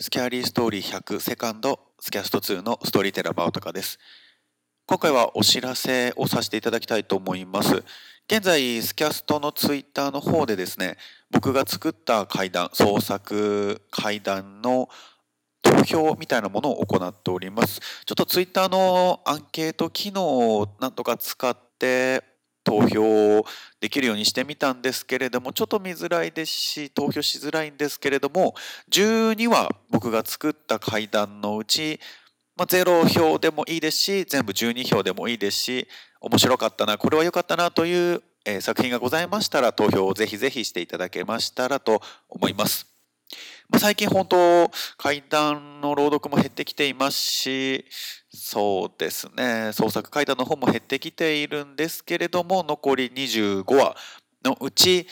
スキャリーストーリー100セカンドスキャスト2のストーリーテラバウトカです。今回はお知らせをさせていただきたいと思います。現在、スキャストのツイッターの方でですね、僕が作った階段、創作階段の投票みたいなものを行っております。ちょっとツイッターのアンケート機能をなんとか使って投票できるようにしてみたんですけれどもちょっと見づらいですし投票しづらいんですけれども12は僕が作った階段のうち、まあ、0票でもいいですし全部12票でもいいですし面白かったなこれは良かったなという、え作品がございましたら投票をぜひぜひしていただけましたらと思います。最近本当階段の朗読も減ってきていますしそうですね。創作階段の方も減ってきているんですけれども残り25話のうち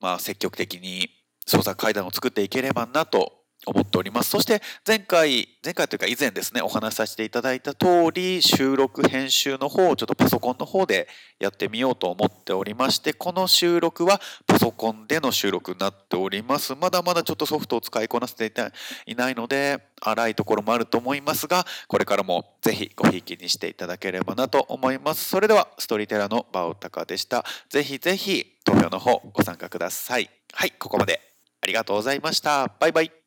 まあ積極的に創作階段を作っていければなと思っております。そして前回、前回というか以前ですね、お話しさせていただいた通り、収録編集の方をちょっとパソコンの方でやってみようと思っておりまして、この収録はパソコンでの収録になっております。まだまだちょっとソフトを使いこなせていないので、荒いところもあると思いますが、これからもぜひごひいきにしていただければなと思います。それでは、ストーリーテラーのバオタカでした。ぜひぜひ投票の方ご参加ください。はい、ここまでありがとうございました。バイバイ。